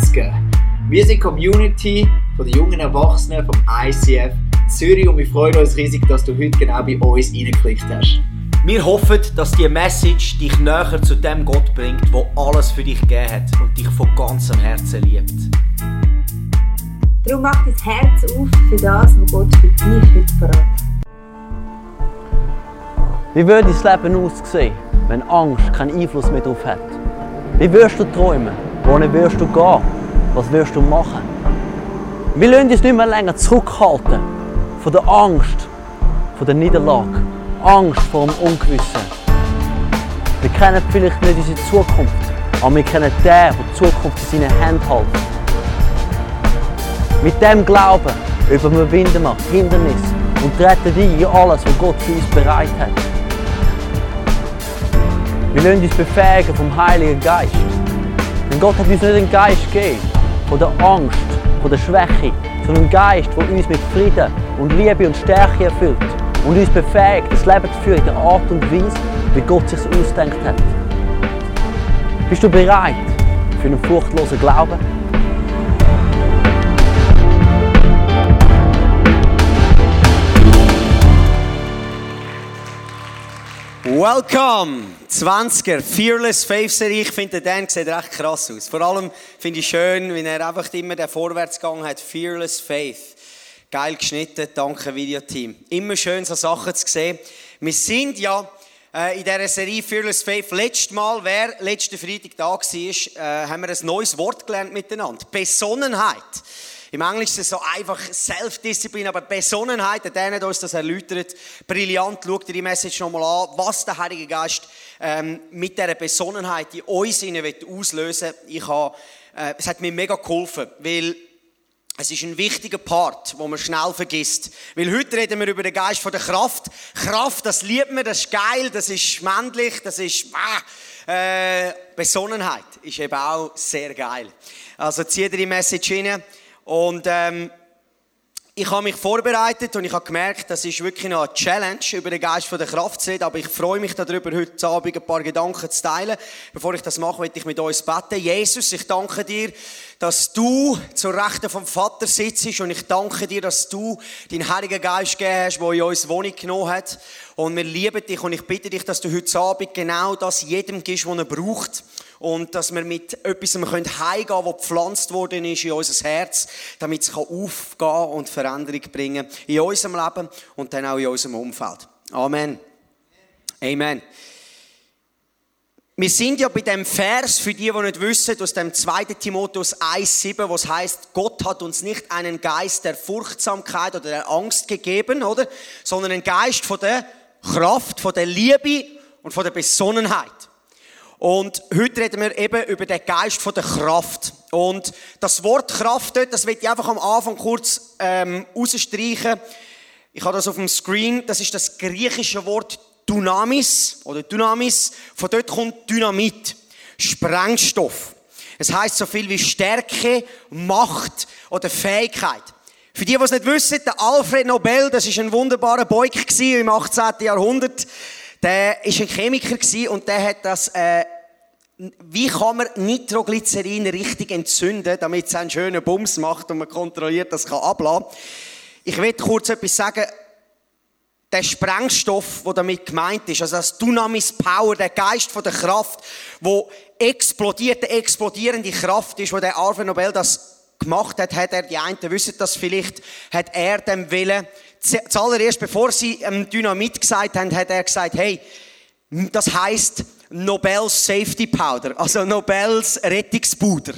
mitzugeben. Wir sind die Community von den jungen Erwachsenen vom ICF Zürich und wir freuen uns riesig, dass du heute genau bei uns reingeklickt hast. Wir hoffen, dass diese Message dich näher zu dem Gott bringt, der alles für dich gegeben hat und dich von ganzem Herzen liebt. Darum mach dein Herz auf für das, was Gott für dich heute parat Wie würde dein Leben aussehen, wenn Angst keinen Einfluss mehr darauf hat? Wie wirst du träumen? Wohin wirst du gehen? Was wirst du machen? Wir lassen uns nicht mehr länger zurückhalten von der Angst, von der Niederlage, Angst vor dem Ungewissen. Wir kennen vielleicht nicht unsere Zukunft, aber wir kennen den, der die Zukunft in seinen Händen hält. Mit dem Glauben überwinden wir Hindernisse und treten ein in alles, was Gott für uns bereit hat. Wir lassen uns befähigen vom Heiligen Geist. Denn Gott hat uns nicht einen Geist gegeben von der Angst, von der Schwäche, sondern einen Geist, der uns mit Frieden und Liebe und Stärke erfüllt und uns befähigt, das Leben zu führen in der Art und Weise, wie Gott sich ausdenkt hat. Bist du bereit für einen furchtlosen Glauben? Welcome! 20er, Fearless Faith Serie. Ich finde, der Dan sieht recht krass aus. Vor allem finde ich schön, wie er einfach immer den Vorwärtsgang hat. Fearless Faith. Geil geschnitten, danke Videoteam. Immer schön, so Sachen zu sehen. Wir sind ja äh, in dieser Serie Fearless Faith. Letztes Mal, wer letzten Freitag da war, äh, haben wir ein neues Wort gelernt miteinander. Besonnenheit. Im Englischen ist es so einfach Self-Disziplin, aber Besonnenheit, der hat uns das erläutert. Brillant, schaut ihr die Message nochmal an, was der Heilige Geist ähm, mit dieser Besonnenheit in uns auslösen will. Ich habe, äh, es hat mir mega geholfen, weil es ist ein wichtiger Part, wo man schnell vergisst. Weil heute reden wir über den Geist von der Kraft. Kraft, das liebt man, das ist geil, das ist männlich, das ist äh, äh, Besonnenheit ist eben auch sehr geil. Also zieht ihr die Message rein. Und ähm, ich habe mich vorbereitet und ich habe gemerkt, das ist wirklich noch eine Challenge, über den Geist von der Kraft zu reden. Aber ich freue mich darüber, heute Abend ein paar Gedanken zu teilen. Bevor ich das mache, möchte ich mit uns beten. Jesus, ich danke dir, dass du zur Rechten vom Vater sitzt und ich danke dir, dass du deinen Heiligen Geist gegeben hast, der in uns Wohnung genommen hat. Und wir lieben dich und ich bitte dich, dass du heute Abend genau das jedem gibst, was er braucht und dass wir mit etwas heimgehen können, was gepflanzt worden ist in unser Herz, damit es aufgehen und Veränderung bringen in unserem Leben und dann auch in unserem Umfeld. Amen. Amen. Wir sind ja bei dem Vers, für die, die nicht wissen, aus dem 2. Timotheus 1,7, was heißt, Gott hat uns nicht einen Geist der Furchtsamkeit oder der Angst gegeben, oder? Sondern einen Geist von der Kraft, von der Liebe und von der Besonnenheit. Und heute reden wir eben über den Geist der Kraft. Und das Wort Kraft dort, das will ich einfach am Anfang kurz ähm, rausstreichen. Ich habe das auf dem Screen. Das ist das griechische Wort Dynamis oder Dynamis. Von dort kommt Dynamit, Sprengstoff. Es heißt so viel wie Stärke, Macht oder Fähigkeit. Für die, die es nicht wissen, der Alfred Nobel, das ist ein wunderbarer Beug im 18. Jahrhundert. Der war ein Chemiker und der hat das, äh, wie kann man Nitroglycerin richtig entzünden, damit es einen schönen Bums macht und man kontrolliert, dass es ablassen kann. Ich will kurz etwas sagen. Der Sprengstoff, der damit gemeint ist, also das Dynamis Power, der Geist von der Kraft, wo explodiert, der explodierende Kraft ist, wo der Alfred Nobel das gemacht hat, hat er, die einen wissen das vielleicht, hat er dem Willen, zuallererst, bevor sie ähm, Dynamit gesagt haben, hat er gesagt, hey, das heißt Nobels Safety Powder, also Nobels Rettungspuder.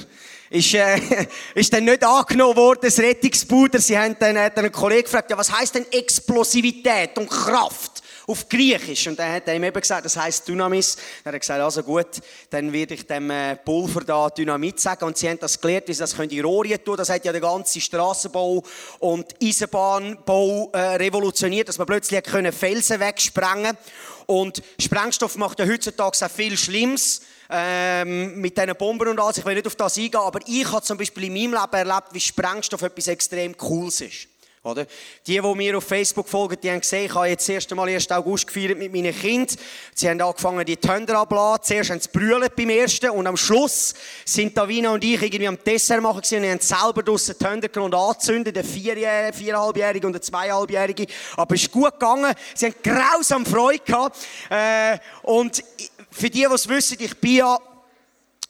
Ist, äh, ist dann nicht angenommen worden, das Rettungspuder. Sie haben dann, hat dann einen Kollegen gefragt, ja, was heißt denn Explosivität und Kraft? Auf Griechisch. Und dann hat er ihm eben gesagt, das heisst Dynamis. Dann hat er gesagt, also gut, dann werde ich dem äh, Pulver da Dynamit sagen. Und sie haben das gelernt, wie sie das in Rohrien tun. Das hat ja den ganzen Strassenbau und Eisenbahnbau äh, revolutioniert, dass man plötzlich können Felsen wegsprengen Und Sprengstoff macht ja heutzutage auch viel Schlimmes. Ähm, mit diesen Bomben und alles. Ich will nicht auf das eingehen, aber ich habe zum Beispiel in meinem Leben erlebt, wie Sprengstoff etwas extrem Cooles ist. Oder? Die, die mir auf Facebook folgen, die haben gesehen, ich habe jetzt das erste Mal 1. August gefeiert mit meinen Kindern. Sie haben angefangen, die Tönder abzuladen. Zuerst haben sie brüllt beim ersten und am Schluss sind Davina und ich irgendwie am Dessert machen gewesen und haben selber draussen Tönder genommen und angezündet. Ein Vierjährige, Viereinhalbjährige und ein Zweieinhalbjährige. Aber es ist gut gegangen. Sie haben grausam Freude gehabt. Äh, und für die, die es wissen, ich bin ja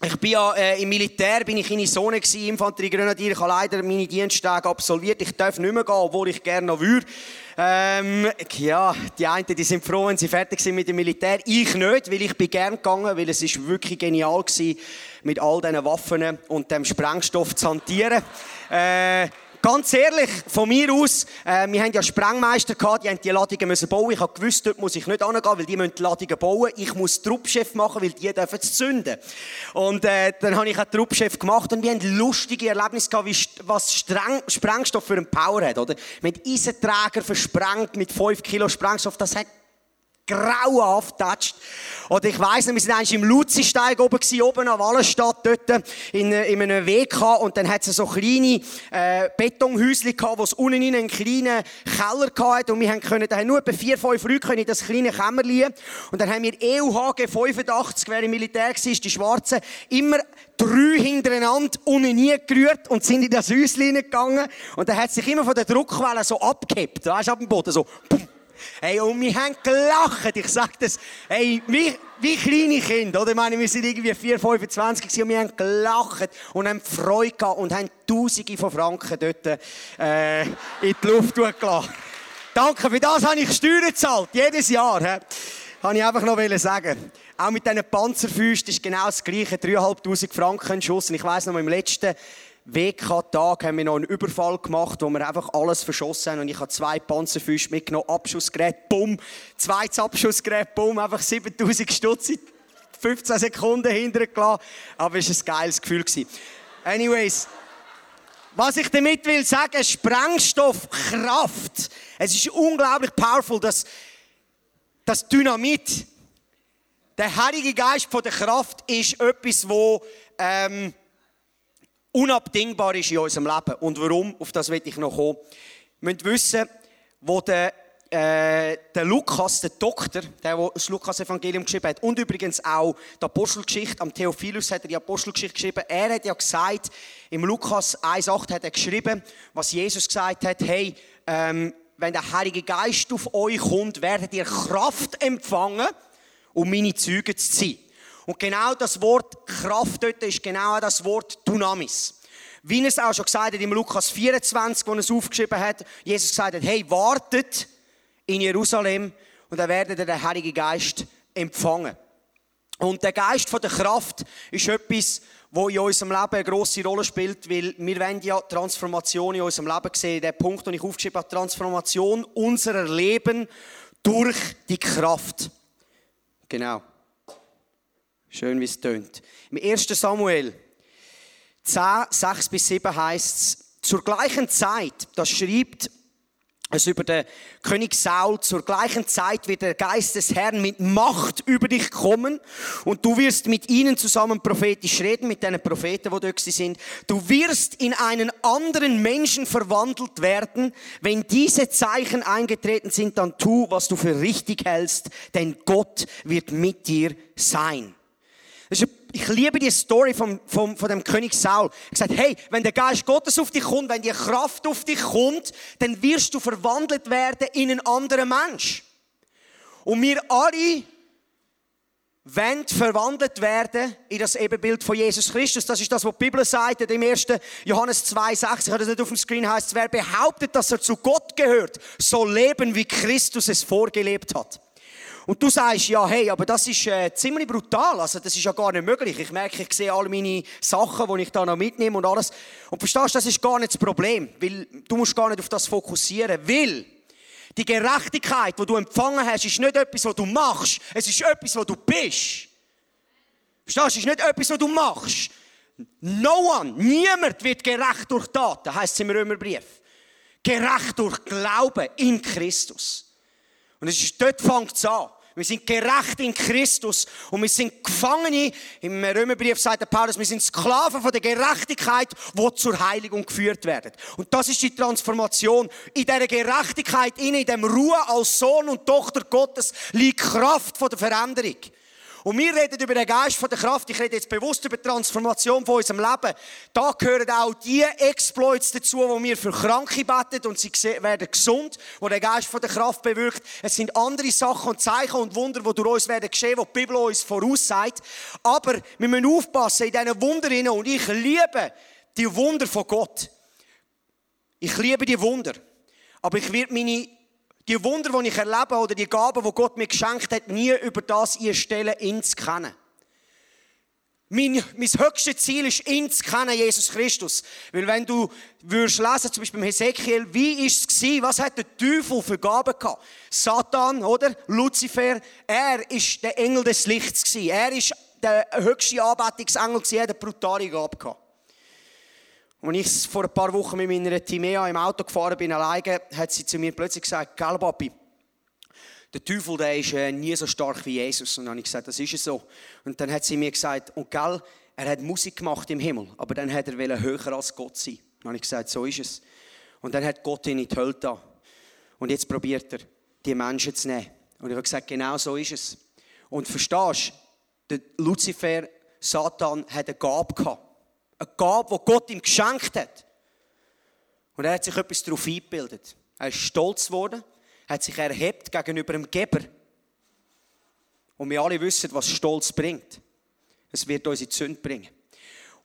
ich bin ja äh, im Militär, bin ich in Zone gewesen, Infanteriegrenadier. Ich habe leider meine Diensttage absolviert. Ich darf nicht mehr gehen, obwohl ich gerne noch würde. Ähm, ja, die einen, die sind froh, wenn sie fertig sind mit dem Militär. Ich nicht, weil ich bin gern gegangen, weil es ist wirklich genial gewesen, mit all diesen Waffen und dem Sprengstoff zu hantieren. Äh, Ganz ehrlich, von mir aus, äh, wir haben ja Sprengmeister gehabt, die haben die Ladungen müssen bauen. Ich habe gewusst, dort muss ich nicht angehen, weil die müssen die Ladungen bauen. Ich muss Truppchef machen, weil die dürfen es zünden. Und äh, dann habe ich einen Truppchef gemacht und wir haben lustige Erlebnisse gehabt, wie, was Streng, Sprengstoff für einen Power hat, oder? Mit Eisenträger versprengt, mit 5 Kilo Sprengstoff, das hat grauenhaft getatscht. Oder ich weiss nicht, wir sind eigentlich im Luzisteig oben gewesen, oben an Wallenstadt, dort in, in einem Weg und dann hat es so kleine, äh, Betonhäuschen gehabt, wo es unten in einen kleinen Keller gehabt und wir haben können, da haben nur etwa vier, fünf Leute können in das kleine Kämmerchen, und dann haben wir EUHG 85, wer im Militär war, die Schwarzen, immer drei hintereinander unten nie gerührt und sind in das Häuschen gegangen, und dann hat sich immer von der Druckwelle so abgehebt, weißt du, ab dem Boden, so, pum, Hey, und wir haben gelacht. Ich sag das, hey, wie, wie kleine Kinder, oder? Ich meine, wir sind irgendwie 4, 25 und wir haben gelacht und haben Freude gehabt und haben Tausende von Franken dort, äh, in die Luft gelassen. Danke, für das habe ich Steuern gezahlt. Jedes Jahr, he. Habe ich einfach noch sagen. Auch mit diesen Panzerfüßen ist genau das Gleiche. 3'500 Franken Schuss. Und ich weiss noch, im letzten WK-Tag haben wir noch einen Überfall gemacht, wo wir einfach alles verschossen haben. Und ich habe zwei Panzerfüße mitgenommen, Abschussgerät, bumm, zweites Abschussgerät, bumm, einfach 7000 Stutz in 15 Sekunden hintergelassen. Aber es war ein geiles Gefühl. Anyways. Was ich damit will sagen, Sprengstoff, Kraft. Es ist unglaublich powerful, dass das Dynamit, der Heilige Geist von der Kraft ist etwas, wo ähm, unabdingbar ist in unserem Leben. Und warum? Auf das will ich noch kommen. Wir müssen wissen, wo der, äh, der Lukas, der Doktor, der, der das Lukas-Evangelium geschrieben hat, und übrigens auch die Apostelgeschichte, am Theophilus hat er die Apostelgeschichte geschrieben, er hat ja gesagt, im Lukas 1,8 hat er geschrieben, was Jesus gesagt hat, hey, ähm, wenn der Heilige Geist auf euch kommt, werdet ihr Kraft empfangen, um meine Züge zu sein. Und genau das Wort Kraft dort ist genau das Wort Dynamis. Wie er es auch schon gesagt hat im Lukas 24, wo er es aufgeschrieben hat, Jesus gesagt hat, hey, wartet in Jerusalem und dann werdet ihr den Heiligen Geist empfangen. Und der Geist von der Kraft ist etwas, wo in unserem Leben eine grosse Rolle spielt, weil wir wollen ja Transformation in unserem Leben sehen. Der Punkt, den ich aufgeschrieben habe, Transformation unserer Leben durch die Kraft. Genau. Schön, wie es tönt. Im 1. Samuel 10, 6 bis 7 heißt es, zur gleichen Zeit, das schreibt es über den König Saul, zur gleichen Zeit wird der Geist des Herrn mit Macht über dich kommen und du wirst mit ihnen zusammen prophetisch reden, mit den Propheten, wo dort sind. Du wirst in einen anderen Menschen verwandelt werden. Wenn diese Zeichen eingetreten sind, dann tu, was du für richtig hältst, denn Gott wird mit dir sein ich liebe die Story vom, vom, von dem König Saul. Er gesagt, hey, wenn der Geist Gottes auf dich kommt, wenn die Kraft auf dich kommt, dann wirst du verwandelt werden in einen anderen Mensch. Und wir alle wollen verwandelt werden in das Ebenbild von Jesus Christus. Das ist das, was die Bibel sagt im 1. Johannes 2,6. Ich habe das nicht auf dem Screen heißt, wer behauptet, dass er zu Gott gehört, soll leben, wie Christus es vorgelebt hat. Und du sagst, ja, hey, aber das ist äh, ziemlich brutal. Also, das ist ja gar nicht möglich. Ich merke, ich sehe all meine Sachen, die ich da noch mitnehme und alles. Und verstehst, das ist gar nicht das Problem. Weil du musst gar nicht auf das fokussieren. Weil die Gerechtigkeit, die du empfangen hast, ist nicht etwas, was du machst. Es ist etwas, was du bist. Verstehst du? Es ist nicht etwas, was du machst. No one, niemand wird gerecht durch Taten, heisst es im Römerbrief. Gerecht durch Glauben in Christus. Und es ist, dort fängt es an. Wir sind gerecht in Christus und wir sind Gefangene. Im Römerbrief sagt der Paulus, wir sind Sklaven von der Gerechtigkeit, die zur Heiligung geführt werden. Und das ist die Transformation. In dieser Gerechtigkeit, in dem Ruhe als Sohn und Tochter Gottes liegt Kraft von der Veränderung. Und wir reden über den Geist von der Kraft. Ich rede jetzt bewusst über die Transformation von unserem Leben. Da gehören auch die Exploits dazu, wo wir für Kranke beten und sie werden gesund, wo der Geist von der Kraft bewirkt. Es sind andere Sachen und Zeichen und Wunder, die durch uns werden geschehen, die die Bibel uns voraussagt. Aber wir müssen aufpassen in diesen Wundern und ich liebe die Wunder von Gott. Ich liebe die Wunder. Aber ich werde meine die Wunder, die ich erlebe, oder die Gaben, die Gott mir geschenkt hat, nie über das einstellen, ihn zu kennen. Mein, mein höchstes Ziel ist, ihn zu kennen, Jesus Christus. Weil wenn du würdest lesen, zum Beispiel beim Hesekiel, wie ist es gewesen, was hat der Teufel für Gaben gehabt? Satan, oder? Luzifer, er ist der Engel des Lichts gewesen. Er ist der höchste Anbetungsengel gewesen, er hat eine brutale Gabe gehabt. Und ich vor ein paar Wochen mit meiner Timea im Auto gefahren bin, alleine, hat sie zu mir plötzlich gesagt, gell, Papi, der Teufel, der ist äh, nie so stark wie Jesus. Und dann habe ich gesagt, das ist es so. Und dann hat sie mir gesagt, und gell, er hat Musik gemacht im Himmel, aber dann hat er höher als Gott sein. Dann habe ich gesagt, so ist es. Und dann hat Gott ihn in die Hölle da. Und jetzt probiert er, die Menschen zu nehmen. Und ich habe gesagt, genau so ist es. Und verstehst du, der Luzifer, Satan, hat eine Gabe gehabt. Eine Gabe, die Gott ihm geschenkt hat. Und er hat sich etwas darauf eingebildet. Er ist stolz geworden, hat sich erhebt gegenüber dem Geber. Und wir alle wissen, was Stolz bringt. Es wird uns in die Sünde bringen.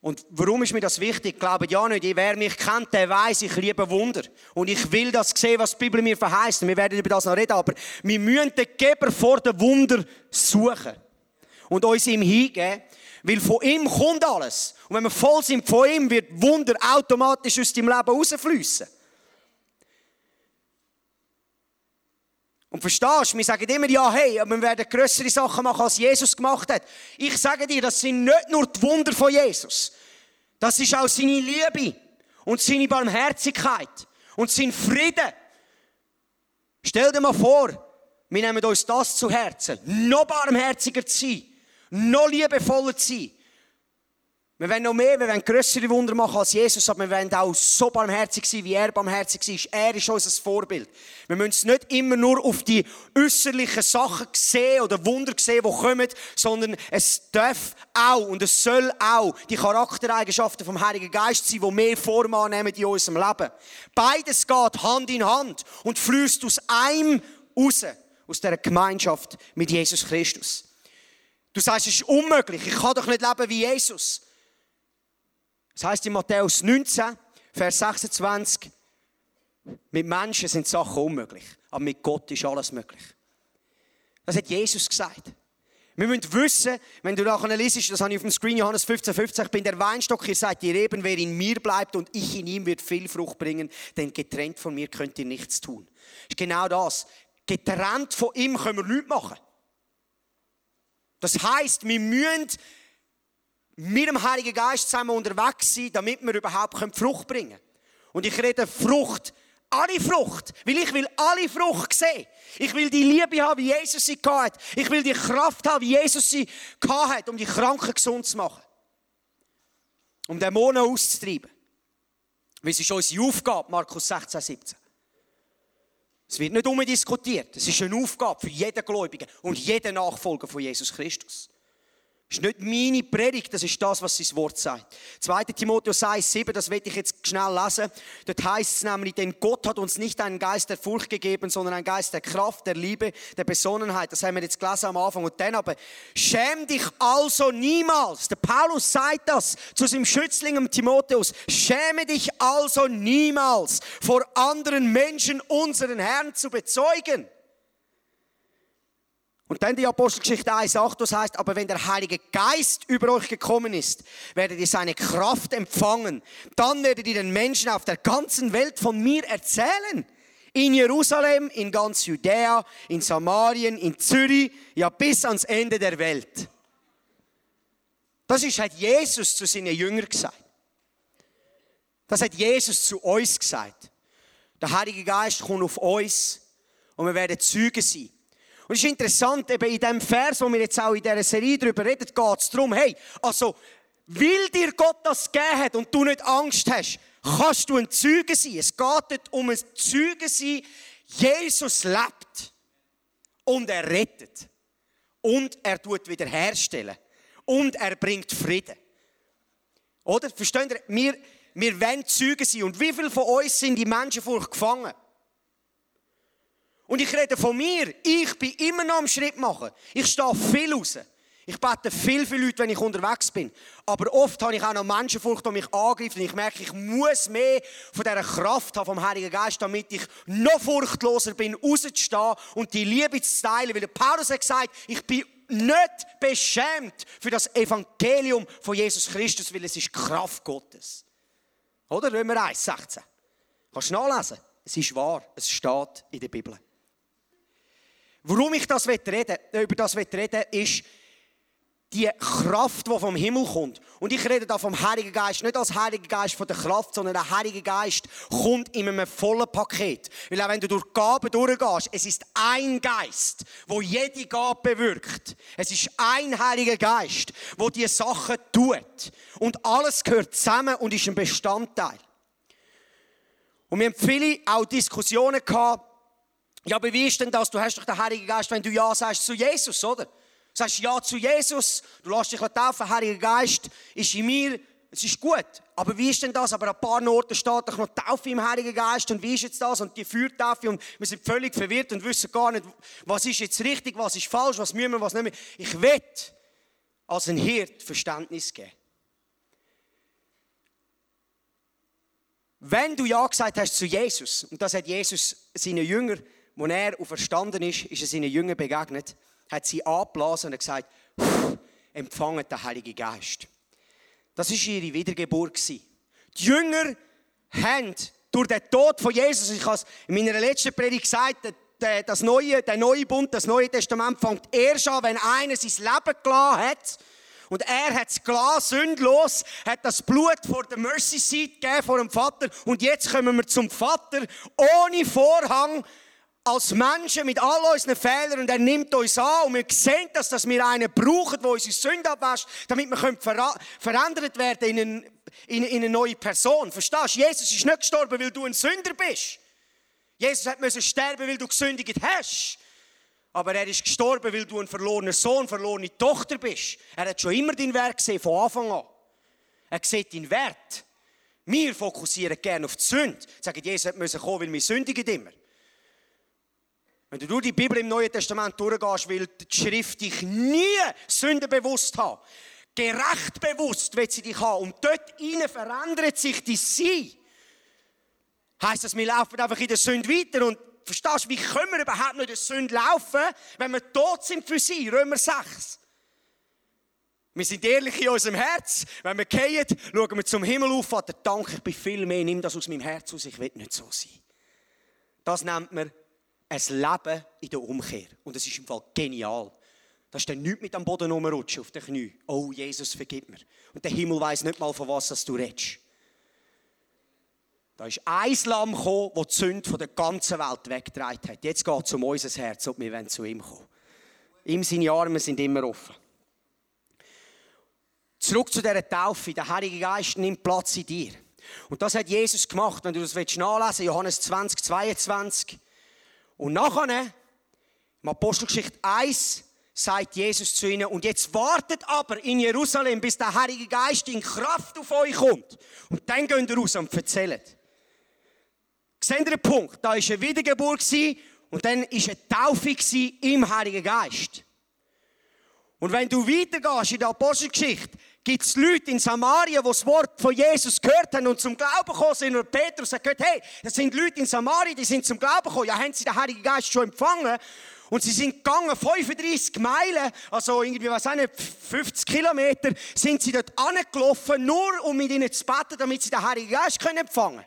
Und warum ist mir das wichtig? Glaubt ja nicht, wer mich kennt, der weiß, ich liebe Wunder. Und ich will das sehen, was die Bibel mir verheißt. Wir werden über das noch reden, aber wir müssen den Geber vor den Wunder suchen. Und uns ihm hingeben. Weil von ihm kommt alles. Und wenn wir voll sind von ihm, wird Wunder automatisch aus deinem Leben rausfließen. Und verstehst du, wir sagen immer, ja, hey, wir werden größere Sachen machen, als Jesus gemacht hat. Ich sage dir, das sind nicht nur die Wunder von Jesus. Das ist auch seine Liebe und seine Barmherzigkeit und sein Frieden. Stell dir mal vor, wir nehmen uns das zu Herzen, noch barmherziger zu sein noch liebevoller zu sein. Wir wollen noch mehr, wir wollen größere Wunder machen als Jesus, aber wir wollen auch so barmherzig sein, wie er barmherzig ist. Er ist unser Vorbild. Wir müssen es nicht immer nur auf die äußerlichen Sachen sehen oder Wunder sehen, die kommen, sondern es darf auch und es soll auch die Charaktereigenschaften vom Heiligen Geist sein, die mehr Form annehmen in unserem Leben. Beides geht Hand in Hand und fließt aus einem raus, aus der Gemeinschaft mit Jesus Christus. Du sagst, es ist unmöglich. Ich kann doch nicht leben wie Jesus. Das heißt in Matthäus 19, Vers 26, mit Menschen sind Sachen unmöglich, aber mit Gott ist alles möglich. Das hat Jesus gesagt. Wir müssen wissen, wenn du nachher liest, das habe ich auf dem Screen, Johannes 15, 15, ich bin der Weinstock, ihr seid die Reben, wer in mir bleibt und ich in ihm wird viel Frucht bringen, denn getrennt von mir könnt ihr nichts tun. Das ist genau das. Getrennt von ihm können wir nichts machen. Das heißt, wir müssen mit dem Heiligen Geist zusammen unterwegs sein, damit wir überhaupt Frucht bringen können. Und ich rede Frucht, alle Frucht, weil ich will alle Frucht sehen. Ich will die Liebe haben, wie Jesus sie hat. Ich will die Kraft haben, wie Jesus sie hat, um die Kranken gesund zu machen. Um Dämonen auszutreiben. Weil es ist unsere Aufgabe, Markus 16, 17. Es wird nicht umdiskutiert. Es ist eine Aufgabe für jeden Gläubigen und jeden Nachfolger von Jesus Christus. Ist nicht meine Predigt, das ist das, was sein Wort sagt. 2. Timotheus 1, 7, das werde ich jetzt schnell lesen. Dort heißt es nämlich, denn Gott hat uns nicht einen Geist der Furcht gegeben, sondern einen Geist der Kraft, der Liebe, der Besonnenheit. Das haben wir jetzt gelesen am Anfang. Und dann aber, schäm dich also niemals. Der Paulus sagt das zu seinem Schützling Timotheus. Schäme dich also niemals vor anderen Menschen unseren Herrn zu bezeugen. Und dann die Apostelgeschichte 1,8, das heißt, aber wenn der Heilige Geist über euch gekommen ist, werdet ihr seine Kraft empfangen. Dann werdet ihr den Menschen auf der ganzen Welt von mir erzählen. In Jerusalem, in ganz Judäa, in Samarien, in Zürich, ja bis ans Ende der Welt. Das ist, hat Jesus zu seinen Jüngern gesagt. Das hat Jesus zu uns gesagt. Der Heilige Geist kommt auf uns und wir werden Züge sein. Und es ist interessant, eben in dem Vers, wo wir jetzt auch in dieser Serie darüber reden, geht es darum, hey, also, weil dir Gott das gegeben hat und du nicht Angst hast, kannst du ein Zeuge sein. Es geht dort um ein Zeuge sein, Jesus lebt. Und er rettet. Und er tut wiederherstellen. Und er bringt Frieden. Oder? Versteht ihr? Wir, wir wollen Zeugen sein. Und wie viele von uns sind in Menschenfurcht gefangen? Und ich rede von mir. Ich bin immer noch am Schritt machen. Ich stehe viel raus. Ich bete viel für Leute, wenn ich unterwegs bin. Aber oft habe ich auch noch Menschenfurcht, die mich angreifen. Und ich merke, ich muss mehr von dieser Kraft haben vom Heiligen Geist, damit ich noch furchtloser bin, rauszustehen und die Liebe zu teilen. Weil Paulus hat gesagt, ich bin nicht beschämt für das Evangelium von Jesus Christus, weil es ist Kraft Gottes. Oder? Römer 1, 16. Kannst du nachlesen? Es ist wahr. Es steht in der Bibel. Warum ich das reden, über das reden ist, die Kraft, die vom Himmel kommt. Und ich rede da vom Heiligen Geist, nicht als Heiliger Geist von der Kraft, sondern der Heilige Geist kommt in einem vollen Paket. Weil auch wenn du durch Gaben durchgehst, es ist ein Geist, wo jede Gabe bewirkt. Es ist ein Heiliger Geist, wo die Sachen tut. Und alles gehört zusammen und ist ein Bestandteil. Und wir haben viele auch Diskussionen gehabt, ja, aber wie ist denn das? Du hast doch den Heiligen Geist, wenn du Ja sagst zu Jesus, oder? Du sagst Ja zu Jesus, du lässt dich taufen, der Heilige Geist ist in mir, es ist gut. Aber wie ist denn das? Aber an ein paar Orten steht doch noch Taufe im Heiligen Geist und wie ist jetzt das? Und die Feuertaufe und wir sind völlig verwirrt und wissen gar nicht, was ist jetzt richtig, was ist falsch, was müssen wir, was nicht mehr. Ich will als ein Hirt Verständnis geben. Wenn du Ja gesagt hast zu Jesus, und das hat Jesus seinen Jüngern als er auferstanden ist, ist er seinen Jüngern begegnet, hat sie angeblasen und gesagt, empfangen den Heiligen Geist. Das war ihre Wiedergeburt. Die Jünger haben durch den Tod von Jesus, ich habe es in meiner letzten Predigt gesagt, das neue, der neue Bund, das neue Testament fängt erst an, wenn einer sein Leben gelassen hat. Und er hat es gelassen, sündlos, hat das Blut vor der Mercy Seat gegeben, vor dem Vater. Und jetzt kommen wir zum Vater, ohne Vorhang, als Menschen mit all unseren Fehlern und er nimmt uns an und wir sehen, dass, dass wir einen brauchen, der unsere Sünde abwäscht, damit wir ver verändert werden in, eine, in, in eine neue Person. Verstehst du? Jesus ist nicht gestorben, weil du ein Sünder bist. Jesus müssen sterben, weil du gesündigt hast. Aber er ist gestorben, weil du ein verlorener Sohn, verlorene Tochter bist. Er hat schon immer dein Werk gesehen, von Anfang an. Er sieht deinen Wert. Wir fokussieren gerne auf die Sünde. Sagen, Jesus müssen kommen, weil wir sündigen immer. Wenn du durch die Bibel im Neuen Testament durchgehst, will die Schrift dich nie sündenbewusst haben. Gerecht bewusst wird sie dich haben. Und dort innen verändert sich dein Sein. Heißt das, wir laufen einfach in der Sünde weiter und verstehst du, wie können wir überhaupt noch in der Sünde laufen, wenn wir tot sind für sie? Römer 6. Wir sind ehrlich in unserem Herz. Wenn wir gehen, schauen wir zum Himmel auf, Vater, danke, ich bin viel mehr, nimm das aus meinem Herz aus, ich will nicht so sein. Das nennt man ein Leben in der Umkehr. Und es ist im Fall genial. Da ist dann nichts mit am Boden rumrutschen auf den Knie. Oh, Jesus, vergib mir. Und der Himmel weiß nicht mal, von was du redest. Da ist ein Lamm gekommen, das die Sünde von der ganzen Welt weggetragen hat. Jetzt geht es um unser Herz, ob wir zu ihm kommen. Ihm seine Arme sind immer offen. Zurück zu dieser Taufe. Der Heilige Geist nimmt Platz in dir. Und das hat Jesus gemacht. Wenn du das nachlesen willst, Johannes 20, 22. Und nachher, im Apostelgeschichte 1, sagt Jesus zu ihnen, und jetzt wartet aber in Jerusalem, bis der Heilige Geist in Kraft auf euch kommt. Und dann geht ihr raus und erzählt. Seht ihr den Punkt? Da war eine Wiedergeburt und dann war eine Taufe im Heiligen Geist. Und wenn du weitergehst in der Apostelgeschichte, gibt es Leute in Samaria, die das Wort von Jesus gehört haben und zum Glauben gekommen sind. Und Petrus hat gehört, hey, das sind Leute in Samaria, die sind zum Glauben gekommen. Ja, haben sie den Heiligen Geist schon empfangen? Und sie sind gegangen, 35 Meilen, also irgendwie, was auch nicht, 50 Kilometer, sind sie dort angelaufen, nur um mit ihnen zu beten, damit sie den Heiligen Geist können empfangen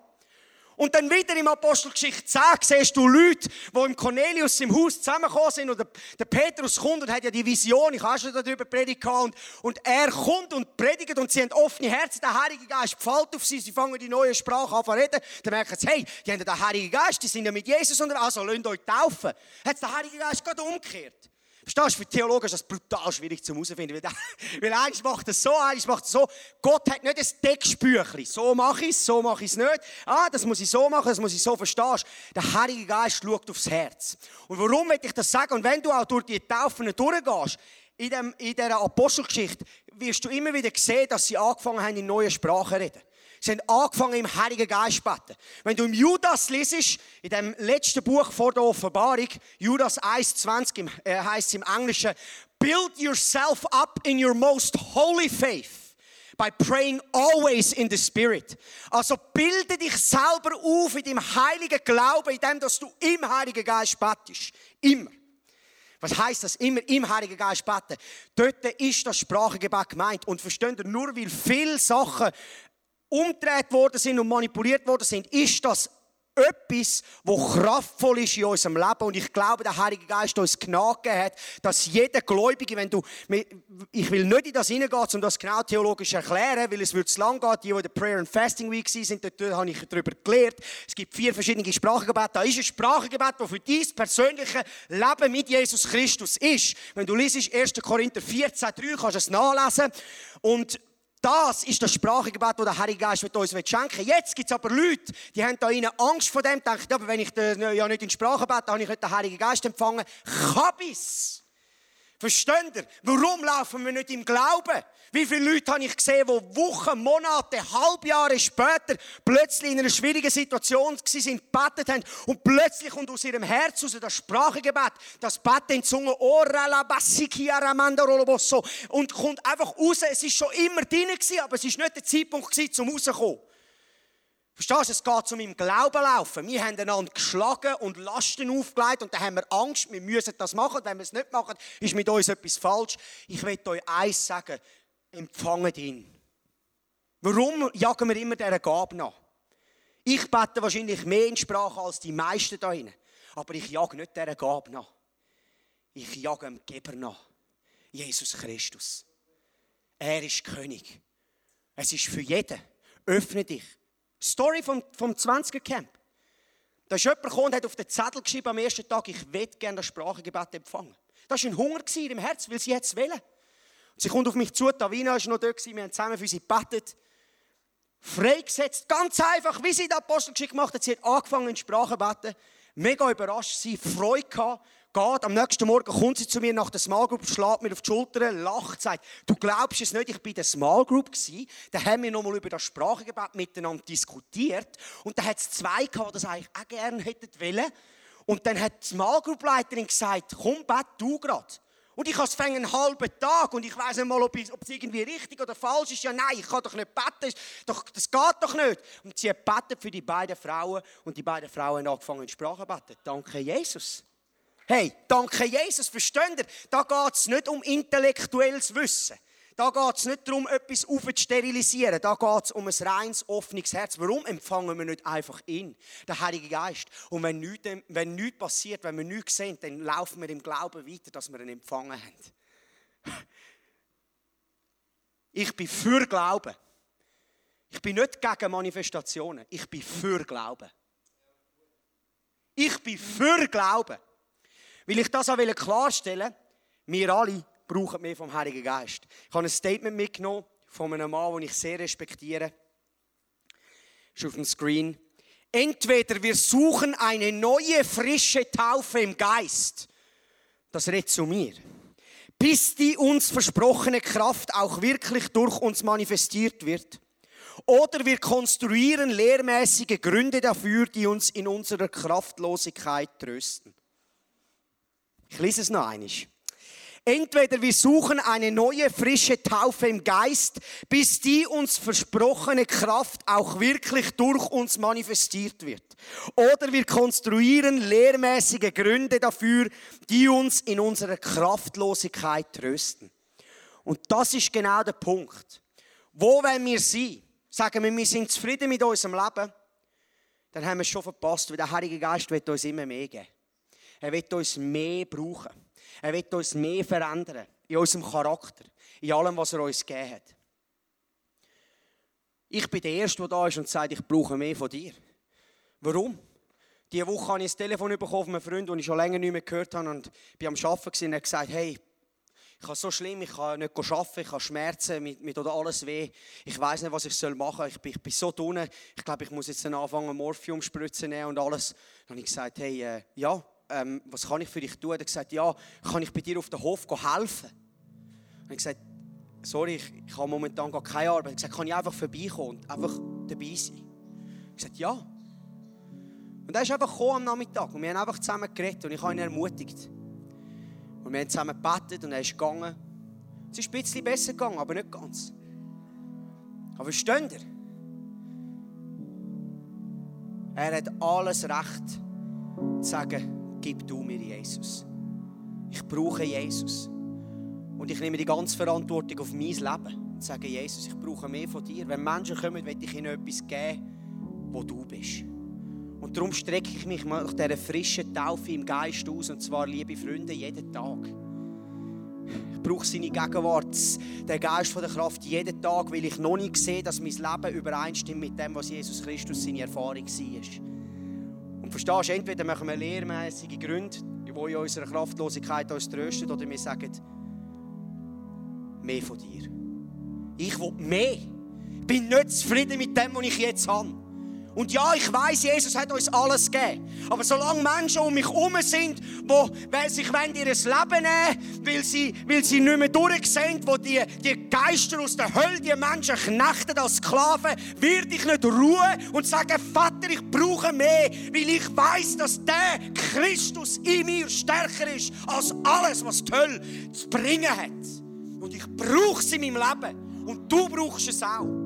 Und dann wieder im Apostelgeschichte 10 siehst du Leute, die im Cornelius im Haus zusammengekommen sind und der, Petrus kommt und hat ja die Vision, ich habe schon darüber predigt und, und er kommt und predigt und sie haben offene Herzen, der Heilige Geist fällt auf sie, sie fangen die neue Sprache an zu reden, dann merken sie, hey, die haben den Heiligen Geist, die sind ja mit Jesus unterwegs, also lasst euch taufen. Hat der Heilige Geist gerade umgekehrt. Verstehst du, für Theologen ist das brutal schwierig zu herausfinden. Weil, weil eins macht es so, eins macht es so. Gott hat nicht ein Textbüchlein. So mache ich es, so mache ich es nicht. Ah, das muss ich so machen, das muss ich so verstehen. Der Heilige Geist schaut aufs Herz. Und warum will ich das sagen? Und wenn du auch durch die Taufen durchgehst, in, dem, in dieser Apostelgeschichte, wirst du immer wieder sehen, dass sie angefangen haben, in neue Sprachen zu reden. Sie haben angefangen im Heiligen Geist zu beten. Wenn du im Judas liest, in dem letzten Buch vor der Offenbarung, Judas 1,20 äh, heißt es im Englischen, Build yourself up in your most holy faith by praying always in the Spirit. Also bilde dich selber auf in deinem heiligen Glauben, in dem, dass du im Heiligen Geist betest. Immer. Was heißt das? Immer im Heiligen Geist beten. Dort ist das Sprachengebet gemeint. Und versteht ihr, nur weil viele Sachen umgedreht worden sind und manipuliert worden sind, ist das etwas, wo kraftvoll ist in unserem Leben. Und ich glaube, der Heilige Geist uns Gnade hat, dass jeder Gläubige, wenn du, ich will nicht in das hineingehen, um das genau theologisch erklären, weil es wird zu lang gehen. Die, die in der Prayer and Fasting Week sind, dort habe ich darüber gelehrt. Es gibt vier verschiedene Sprachengebete. Da ist ein Sprachengebet, das für dein persönliche Leben mit Jesus Christus ist. Wenn du liest 1. Korinther 14, 3, kannst du es nachlesen. Und das ist das Sprachengebet, das der Heilige Geist uns schenken will. Jetzt gibt es aber Leute, die haben da innen Angst vor dem, denken, aber wenn ich ja nicht in Sprache bete, habe ich nicht den Heiligen Geist empfangen. Kabis! Versteht ihr? Warum laufen wir nicht im Glauben? Wie viele Leute habe ich gesehen, die Wochen, Monate, Halbjahre später plötzlich in einer schwierigen Situation sind, gebetet haben und plötzlich kommt aus ihrem Herz aus das Sprachengebet, das Beten in die Zunge, und kommt einfach raus. Es ist schon immer drin gewesen, aber es ist nicht der Zeitpunkt gewesen, zum rauszukommen. Verstehst du, es geht um im Glauben laufen. Wir haben einander geschlagen und Lasten aufgelegt und dann haben wir Angst, wir müssen das machen. wenn wir es nicht machen, ist mit uns etwas falsch. Ich will euch eins sagen, empfangt ihn. Warum jagen wir immer dieser Gabe nach? Ich bete wahrscheinlich mehr in Sprache als die meisten da drinnen. Aber ich jage nicht dieser Gabe nach. Ich jage dem Geber nach. Jesus Christus. Er ist König. Es ist für jeden. Öffne dich. Story vom, vom 20er Camp. Da ist jemand gekommen und hat auf den Zettel geschrieben am ersten Tag, ich will gerne das Sprachengebet empfangen. Das war ein Hunger im Herz, weil sie es wollen. Und sie kommt auf mich zu, Davina war noch dort, wir haben zusammen für sie gebetet. Freigesetzt, ganz einfach, wie sie die Apostelgeschichte gemacht hat. Sie hat angefangen in Sprache zu beten. Mega überrascht, sie Freude gehabt geht, am nächsten Morgen kommt sie zu mir nach der Small Group, schlägt mir auf die Schulter, lacht, sagt, du glaubst es nicht, ich bin in der Small Group gewesen, da haben wir nochmal über das Sprachengebet miteinander diskutiert und da hat es zwei gehabt, die das eigentlich auch gerne hätten wollen und dann hat die Small Group Leiterin gesagt, komm, bet du gerade. Und ich habe es einen halben Tag und ich weiß nicht mal, ob es irgendwie richtig oder falsch ist. Ja, nein, ich kann doch nicht beten. Doch, das geht doch nicht. Und sie hat betet für die beiden Frauen und die beiden Frauen haben angefangen in Sprache zu beten. Danke, Jesus. Hey, danke Jesus, versteht ihr? Da geht es nicht um intellektuelles Wissen. Da geht es nicht darum, etwas aufzusterilisieren. Da geht es um ein reines, offenes Herz. Warum empfangen wir nicht einfach ihn, den Heiligen Geist? Und wenn nichts, wenn nichts passiert, wenn wir nichts sehen, dann laufen wir im Glauben weiter, dass wir ihn empfangen haben. Ich bin für Glauben. Ich bin nicht gegen Manifestationen. Ich bin für Glauben. Ich bin für Glauben. Weil ich das auch klarstellen wir alle brauchen mehr vom Heiligen Geist. Ich habe ein Statement mitgenommen von einem Mann, den ich sehr respektiere. Ist auf dem Screen. Entweder wir suchen eine neue, frische Taufe im Geist. Das redet zu mir. Bis die uns versprochene Kraft auch wirklich durch uns manifestiert wird. Oder wir konstruieren lehrmäßige Gründe dafür, die uns in unserer Kraftlosigkeit trösten. Ich lese es noch einmal. Entweder wir suchen eine neue, frische Taufe im Geist, bis die uns versprochene Kraft auch wirklich durch uns manifestiert wird. Oder wir konstruieren lehrmäßige Gründe dafür, die uns in unserer Kraftlosigkeit trösten. Und das ist genau der Punkt. Wo wollen wir sein? Sagen wir, wir sind zufrieden mit unserem Leben? dann haben wir es schon verpasst, weil der Heilige Geist wird uns immer mehr geben. Er wird uns mehr brauchen. Er wird uns mehr verändern. In unserem Charakter. In allem, was er uns gegeben hat. Ich bin der Erste, der da ist und sagt, ich brauche mehr von dir. Warum? Diese Woche habe ich ein Telefon bekommen von einem Freund, den ich schon länger nicht mehr gehört habe. Und bin am Arbeiten und er hat gesagt, hey, ich habe so schlimm, ich kann nicht arbeiten, ich habe Schmerzen, mir, tut alles weh. Ich weiß nicht, was ich machen soll. Ich bin, ich bin so dünn. Ich glaube, ich muss jetzt anfangen, Morphium-Spritzen nehmen und alles. Dann habe ich gesagt, hey, äh, ja, ähm, was kann ich für dich tun? Er hat gesagt, ja, kann ich bei dir auf den Hof helfen? Habe ich gesagt, sorry, ich, ich habe momentan gar keine Arbeit. Er hat gesagt, kann ich einfach vorbeikommen und einfach dabei sein? Ich gesagt, ja. Und er ist einfach am Nachmittag und wir haben einfach zusammen geredet und ich habe ihn ermutigt. Und wir haben zusammen gebetet und er ist gegangen. Es ist ein bisschen besser gegangen, aber nicht ganz. Aber versteht ihr? Er hat alles Recht zu sagen, gib du mir Jesus. Ich brauche Jesus. Und ich nehme die ganze Verantwortung auf mein Leben und sage, Jesus, ich brauche mehr von dir. Wenn Menschen kommen, will ich ihnen etwas geben, wo du bist. Und darum strecke ich mich nach dieser frischen Taufe im Geist aus, und zwar, liebe Freunde, jeden Tag. Ich brauche seine Gegenwart, den Geist von der Kraft jeden Tag, weil ich noch nicht sehe, dass mein Leben übereinstimmt mit dem, was Jesus Christus seine Erfahrung war. Verstehst du, entweder machen wir lehrmäßige Gründe, die in unserer Kraftlosigkeit uns trösten, oder wir sagen, mehr von dir. Ich will mehr. Ich bin nicht zufrieden mit dem, was ich jetzt habe. Und ja, ich weiß, Jesus hat uns alles gegeben. Aber solange Menschen um mich herum sind, die sich ihr Leben nehmen weil sie, weil sie nicht mehr durchsehen, wo die, die Geister aus der Hölle die Menschen knechten als Sklaven, werde ich nicht ruhen und sagen, Vater, ich brauche mehr, weil ich weiß, dass der Christus in mir stärker ist als alles, was die Hölle zu bringen hat. Und ich brauche sie in meinem Leben. Und du brauchst es auch.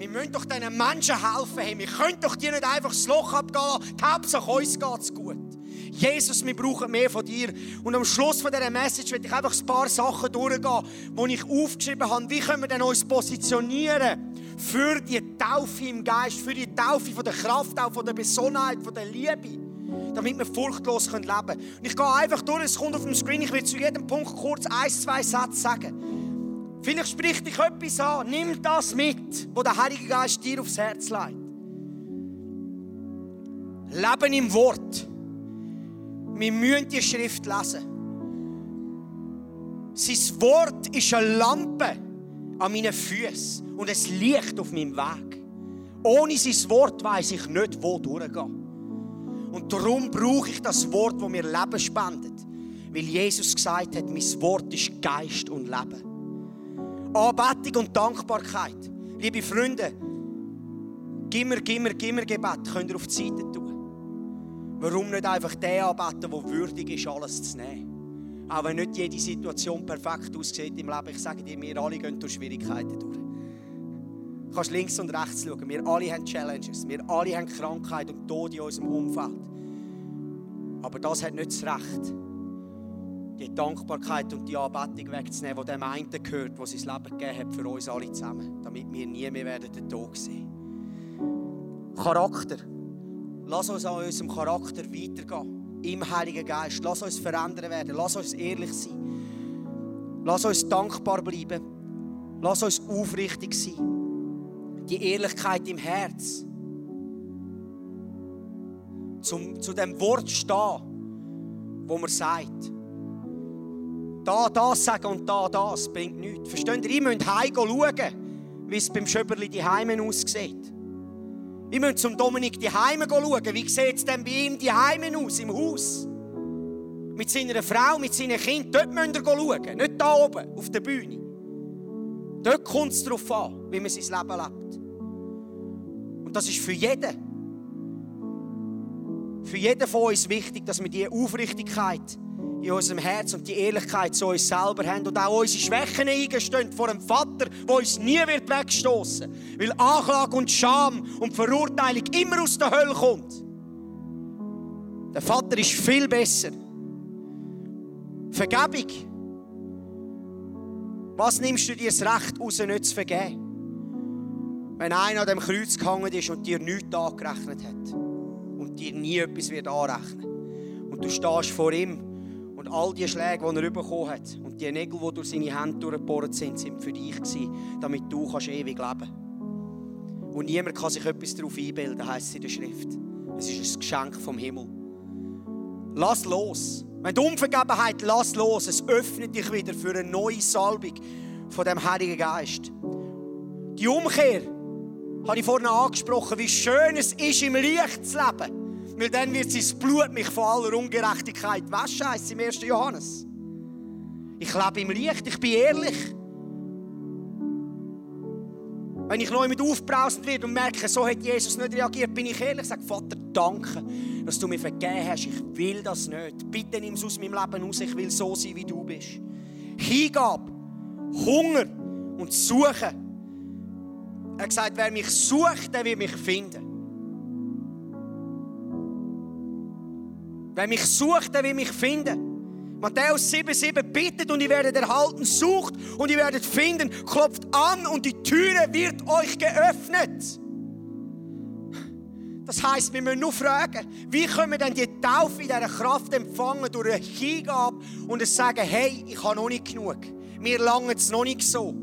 Wir müssen doch diesen Menschen helfen. Hey, wir können doch dir nicht einfach das Loch abgehen Die Hauptsache uns geht es gut. Jesus, wir brauchen mehr von dir. Und am Schluss von dieser Message will ich einfach ein paar Sachen durchgehen, die ich aufgeschrieben habe. Wie können wir denn uns positionieren für die Taufe im Geist, für die Taufe von der Kraft, auch von der Besonnenheit, von der Liebe, damit wir furchtlos leben können. Und ich gehe einfach durch, es kommt auf dem Screen, ich will zu jedem Punkt kurz ein, zwei Sätze sagen. Vielleicht spricht dich etwas an. Nimm das mit, was der Heilige Geist dir aufs Herz legt. Leben im Wort. Wir müssen die Schrift lesen. Sein Wort ist eine Lampe an meinen Füßen und es Licht auf meinem Weg. Ohne sein Wort weiß ich nicht, wo durchgehen. Und darum brauche ich das Wort, das mir Leben spendet. Weil Jesus gesagt hat, mein Wort ist Geist und Leben. Anbetung und Dankbarkeit. Liebe Freunde, Gimmer, Gimmer, Gimmer Gebet könnt ihr auf die Seite tun. Warum nicht einfach den anbeten, der würdig ist, alles zu nehmen? Auch wenn nicht jede Situation perfekt aussieht im Leben. Ich sage dir, wir alle gehen durch Schwierigkeiten durch. Du kannst links und rechts schauen. Wir alle haben Challenges. Wir alle haben Krankheit und Tod in unserem Umfeld. Aber das hat nicht das Recht, die Dankbarkeit und die Anbetung wegzunehmen, die dem einen gehört, der sein Leben gegeben hat für uns alle zusammen, damit wir nie mehr werden den Tod sehen. Charakter. Lass uns an unserem Charakter weitergehen. Im Heiligen Geist. Lass uns verändern werden. Lass uns ehrlich sein. Lass uns dankbar bleiben. Lass uns aufrichtig sein. Die Ehrlichkeit im Herz. Zum, zu dem Wort stehen, wo man sagt, da das sagen und da das bringt nichts. Versteht ihr? Ihr müsst heim schauen, wie es beim Schöberli die Heimen aussieht. Ihr müsst zum Dominik die Heime schauen. Wie sieht es denn bei ihm die Heimen aus, im Haus? Mit seiner Frau, mit seinen Kindern. Dort müsst ihr schauen. Nicht da oben, auf der Bühne. Dort kommt es darauf an, wie man sein Leben lebt. Und das ist für jeden, für jeden von uns wichtig, dass wir diese Aufrichtigkeit in unserem Herz und die Ehrlichkeit zu uns selber haben und auch unsere Schwächen eingestehen vor einem Vater, der uns nie wird wegstoßen Weil Anklage und Scham und Verurteilung immer aus der Hölle kommt. Der Vater ist viel besser. Vergebung. Was nimmst du dir das Recht raus, nicht zu vergeben? Wenn einer an dem Kreuz gehangen ist und dir nichts angerechnet hat und dir nie etwas wird anrechnen und du stehst vor ihm und all die Schläge, die er bekommen hat und die Nägel, die durch seine Hände durchgebohrt sind, sind für dich gewesen, damit du kannst ewig leben Und niemand kann sich etwas darauf einbilden, heisst es in der Schrift. Es ist ein Geschenk vom Himmel. Lass los. Wenn du Unvergebenheit, lass los. Es öffnet dich wieder für eine neue Salbung von dem Heiligen Geist. Die Umkehr habe ich vorhin angesprochen, wie schön es ist, im Licht zu leben. Weil dann wird sein Blut mich von aller Ungerechtigkeit waschen, heisst im 1. Johannes. Ich lebe im Licht, ich bin ehrlich. Wenn ich neu mit aufbrausend werde und merke, so hat Jesus nicht reagiert, bin ich ehrlich, sage Vater, danke, dass du mir vergeben hast. Ich will das nicht. Bitte nimm es aus meinem Leben raus. Ich will so sein, wie du bist. Hingabe, Hunger und Suchen er hat gesagt, wer mich sucht, der wird mich finden. Wer mich sucht, der wird mich finden. Matthäus 7,7 bittet und ihr werdet erhalten, sucht und ihr werdet finden, klopft an und die Türe wird euch geöffnet. Das heißt, wir müssen nur fragen, wie können wir denn die Taufe in dieser Kraft empfangen durch eine Hingabe und sagen, hey, ich habe noch nicht genug. Mir langt es noch nicht so.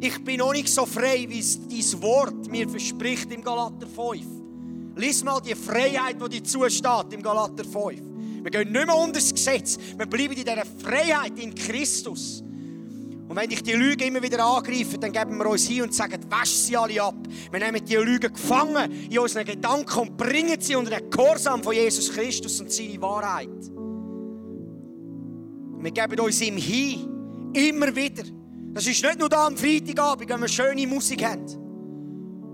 Ich bin noch nicht so frei, wie es dein Wort mir verspricht im Galater 5. Lies mal die Freiheit, die dir zusteht im Galater 5. Wir gehen nicht mehr unter das Gesetz. Wir bleiben in dieser Freiheit in Christus. Und wenn dich die Lügen immer wieder angreifen, dann geben wir uns hin und sagen, wasch sie alle ab. Wir nehmen die Lügen gefangen in unseren Gedanken und bringen sie unter den Gehorsam von Jesus Christus und seine Wahrheit. Wir geben uns ihm hin, immer wieder. Das ist nicht nur da am Freitagabend, wenn wir schöne Musik haben.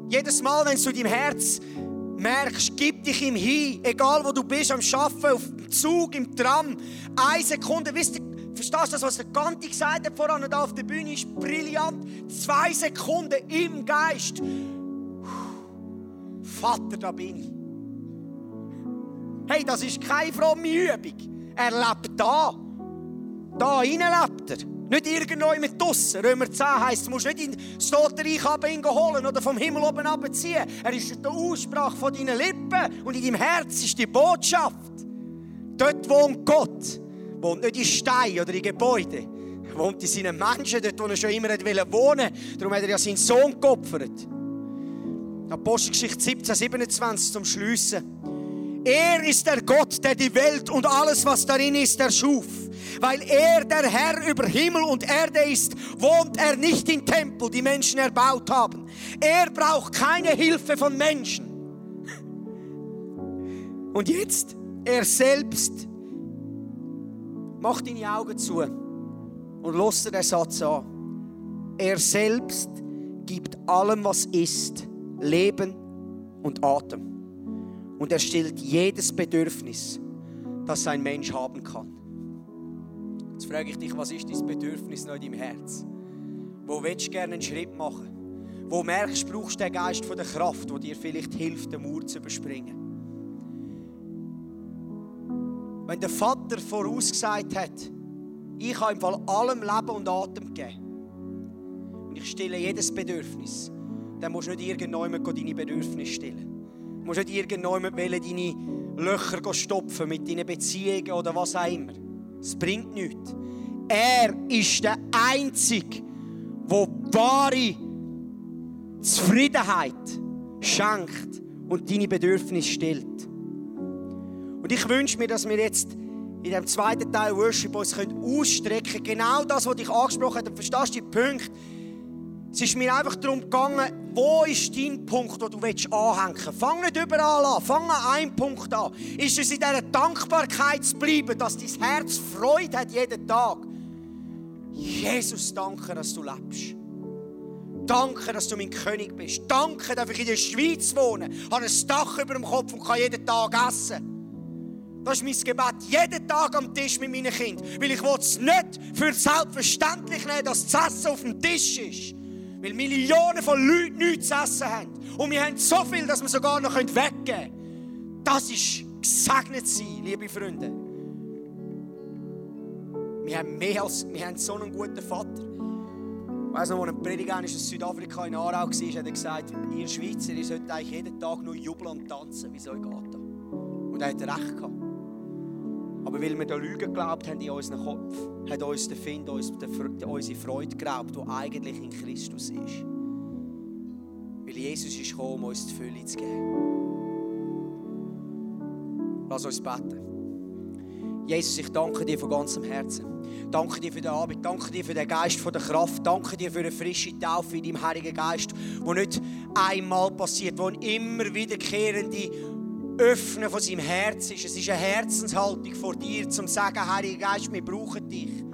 Jedes Mal, wenn du deinem Herz merkst, gib dich ihm hin, egal wo du bist, am Arbeiten, auf dem Zug, im Tram, eine Sekunde, wisst ihr, verstehst du das, was der Ganti gesagt hat voran da auf der Bühne, ist brillant. Zwei Sekunden im Geist. Vater, da bin ich. Hey, das ist keine fromme Übung. Er lebt da. Da innen lebt er. Nicht irgendwo mit draussen. Römer 10 heisst, du musst nicht in das Totenreich holen oder vom Himmel oben abziehen. Er ist der Aussprache von deinen Lippen und in deinem Herz ist die Botschaft. Dort wohnt Gott. Wohnt nicht in Steinen oder in Gebäuden. Er wohnt in seinen Menschen, dort wo er schon immer wohnen wollte. Darum hat er ja seinen Sohn geopfert. Apostelgeschichte 17, 27 zum Schliessen. Er ist der Gott, der die Welt und alles, was darin ist, erschuf. Weil er der Herr über Himmel und Erde ist, wohnt er nicht in Tempel, die Menschen erbaut haben. Er braucht keine Hilfe von Menschen. Und jetzt, er selbst macht deine Augen zu und lässt den Satz an. Er selbst gibt allem, was ist, Leben und Atem. Und er stillt jedes Bedürfnis, das ein Mensch haben kann. Jetzt frage ich dich, was ist dein Bedürfnis noch in deinem Herz? Wo willst du gerne einen Schritt machen? Wo merkst du, brauchst du den Geist von der Kraft, der dir vielleicht hilft, den Mauer zu überspringen? Wenn der Vater vorausgesagt hat, ich habe im Fall allem Leben und Atem gegeben und ich stille jedes Bedürfnis, dann musst du nicht irgendjemand deine Bedürfnisse stillen. Musst nicht irgendjemand deine Löcher stopfen mit deinen Beziehungen oder was auch immer. Es bringt nichts. Er ist der Einzige, der wahre Zufriedenheit schenkt und deine Bedürfnisse stillt. Und ich wünsche mir, dass wir jetzt in dem zweiten Teil Worship uns ausstrecken können. Genau das, was ich angesprochen habe. Verstehst du die Punkte? Es ist mir einfach darum gegangen, wo ist dein Punkt, den du anhängen willst. Fang nicht überall an, fang an einem Punkt an. Ist es in dieser Dankbarkeit zu bleiben, dass dein Herz Freude hat jeden Tag? Jesus, danke, dass du lebst. Danke, dass du mein König bist. Danke, dass ich in der Schweiz wohne, habe ein Dach über dem Kopf und kann jeden Tag essen. Das ist mein Gebet. Jeden Tag am Tisch mit meinen Kindern. Weil ich es nicht für selbstverständlich nehmen, dass das Essen auf dem Tisch ist. Weil Millionen von Leuten nichts zu essen haben. Und wir haben so viel, dass wir sogar noch weggeben können. Das ist gesegnet sein, liebe Freunde. Wir haben mehr als, wir haben so einen guten Vater. Ich weiss noch, als ein Prediger aus Südafrika in Aarau war, hat er gesagt, ihr Schweizer, ihr solltet eigentlich jeden Tag nur jubeln und tanzen. Wieso geht das? Und er hat recht gehabt. Aber weil wir der Lüge geglaubt haben in unserem Kopf, hat uns der Find uns unsere Freude geraubt, die eigentlich in Christus ist. Weil Jesus ist gekommen, um uns die Fülle zu geben. Lass uns beten. Jesus, ich danke dir von ganzem Herzen. Danke dir für den Abend, danke dir für den Geist von der Kraft, danke dir für eine frische Taufe in deinem Heiligen Geist, wo nicht einmal passiert, wo immer wiederkehrende Öffnen von seinem Herz ist. Es ist eine Herzenshaltung vor dir, zum zu sagen, Heiliger Geist, wir brauchen dich.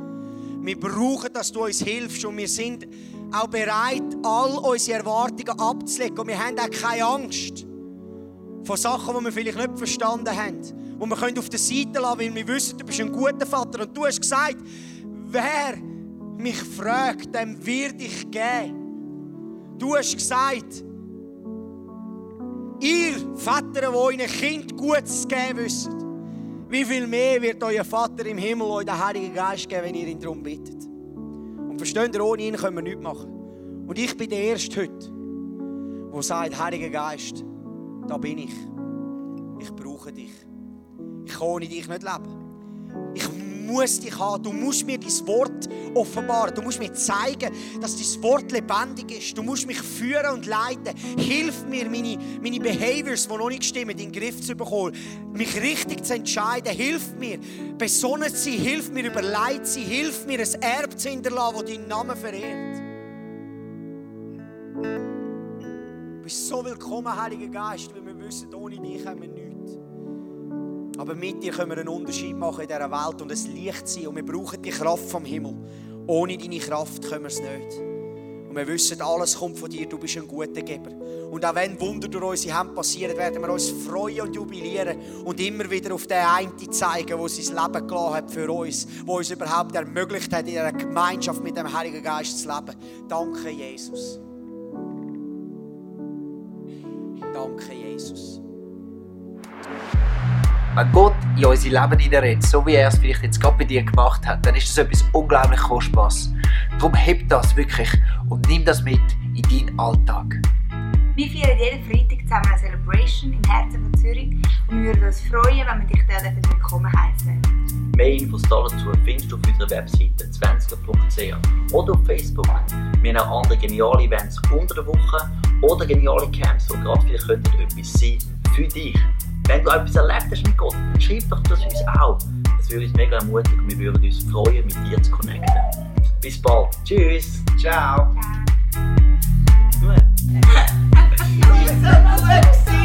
Wir brauchen, dass du uns hilfst und wir sind auch bereit, all unsere Erwartungen abzulegen und wir haben auch keine Angst von Sachen, die wir vielleicht nicht verstanden haben. Und wir können auf der Seite lassen, weil wir wissen, du bist ein guter Vater. Und du hast gesagt, wer mich fragt, dem wird ich geben. Du hast gesagt, ihr Väter, die euren Kind Gutes geben wisst, wie viel mehr wird euer Vater im Himmel euch den Heiligen Geist geben, wenn ihr ihn darum bittet. Und versteht ihr, ohne ihn können wir nichts machen. Und ich bin der Erste heute, der sagt, Heiliger Geist, da bin ich. Ich brauche dich. Ich kann ohne dich nicht leben. Ich muss dich haben. Du musst mir dein Wort offenbaren. Du musst mir zeigen, dass dein Wort lebendig ist. Du musst mich führen und leiten. Hilf mir, meine, meine Behaviors, die noch nicht stimmen, in den Griff zu bekommen. Mich richtig zu entscheiden. Hilf mir, besonnen zu sein. Hilf mir, überlegt zu sein. Hilf mir, ein Erbe zu hinterlassen, das deinen Namen verehrt. Du bist so willkommen, Heiliger Geist, weil wir wissen, ohne dich haben wir nichts. Aber mit dir können wir einen Unterschied machen in dieser Welt und es Licht sein. Und wir brauchen die Kraft vom Himmel. Ohne deine Kraft können wir es nicht. Und wir wissen, alles kommt von dir. Du bist ein guter Geber. Und auch wenn Wunder durch unsere Hände passieren, werden wir uns freuen und jubilieren und immer wieder auf den einen zeigen, der sein Leben gelassen hat für uns, der uns überhaupt ermöglicht hat, in einer Gemeinschaft mit dem Heiligen Geist zu leben. Danke, Jesus. Wenn Gott in unser Leben hineinredet, so wie er es vielleicht jetzt gerade bei dir gemacht hat, dann ist das etwas unglaublich Kostbares. Darum heb das wirklich und nimm das mit in deinen Alltag. Wir feiern jeden Freitag zusammen eine Celebration im Herzen von Zürich und wir würden uns freuen, wenn wir dich dort willkommen heißen. Mehr Infos dazu findest du auf unserer Webseite 20.ch oder auf Facebook. Wir haben auch andere geniale Events unter der Woche oder geniale Camps, die gerade vielleicht etwas sein für dich. Wenn du etwas erlebt hast mit Gott, dann schreib doch das uns auch. Das würde uns mega ermutigen und wir würden uns freuen, mit dir zu connecten. Bis bald. Tschüss. Ciao. Ciao.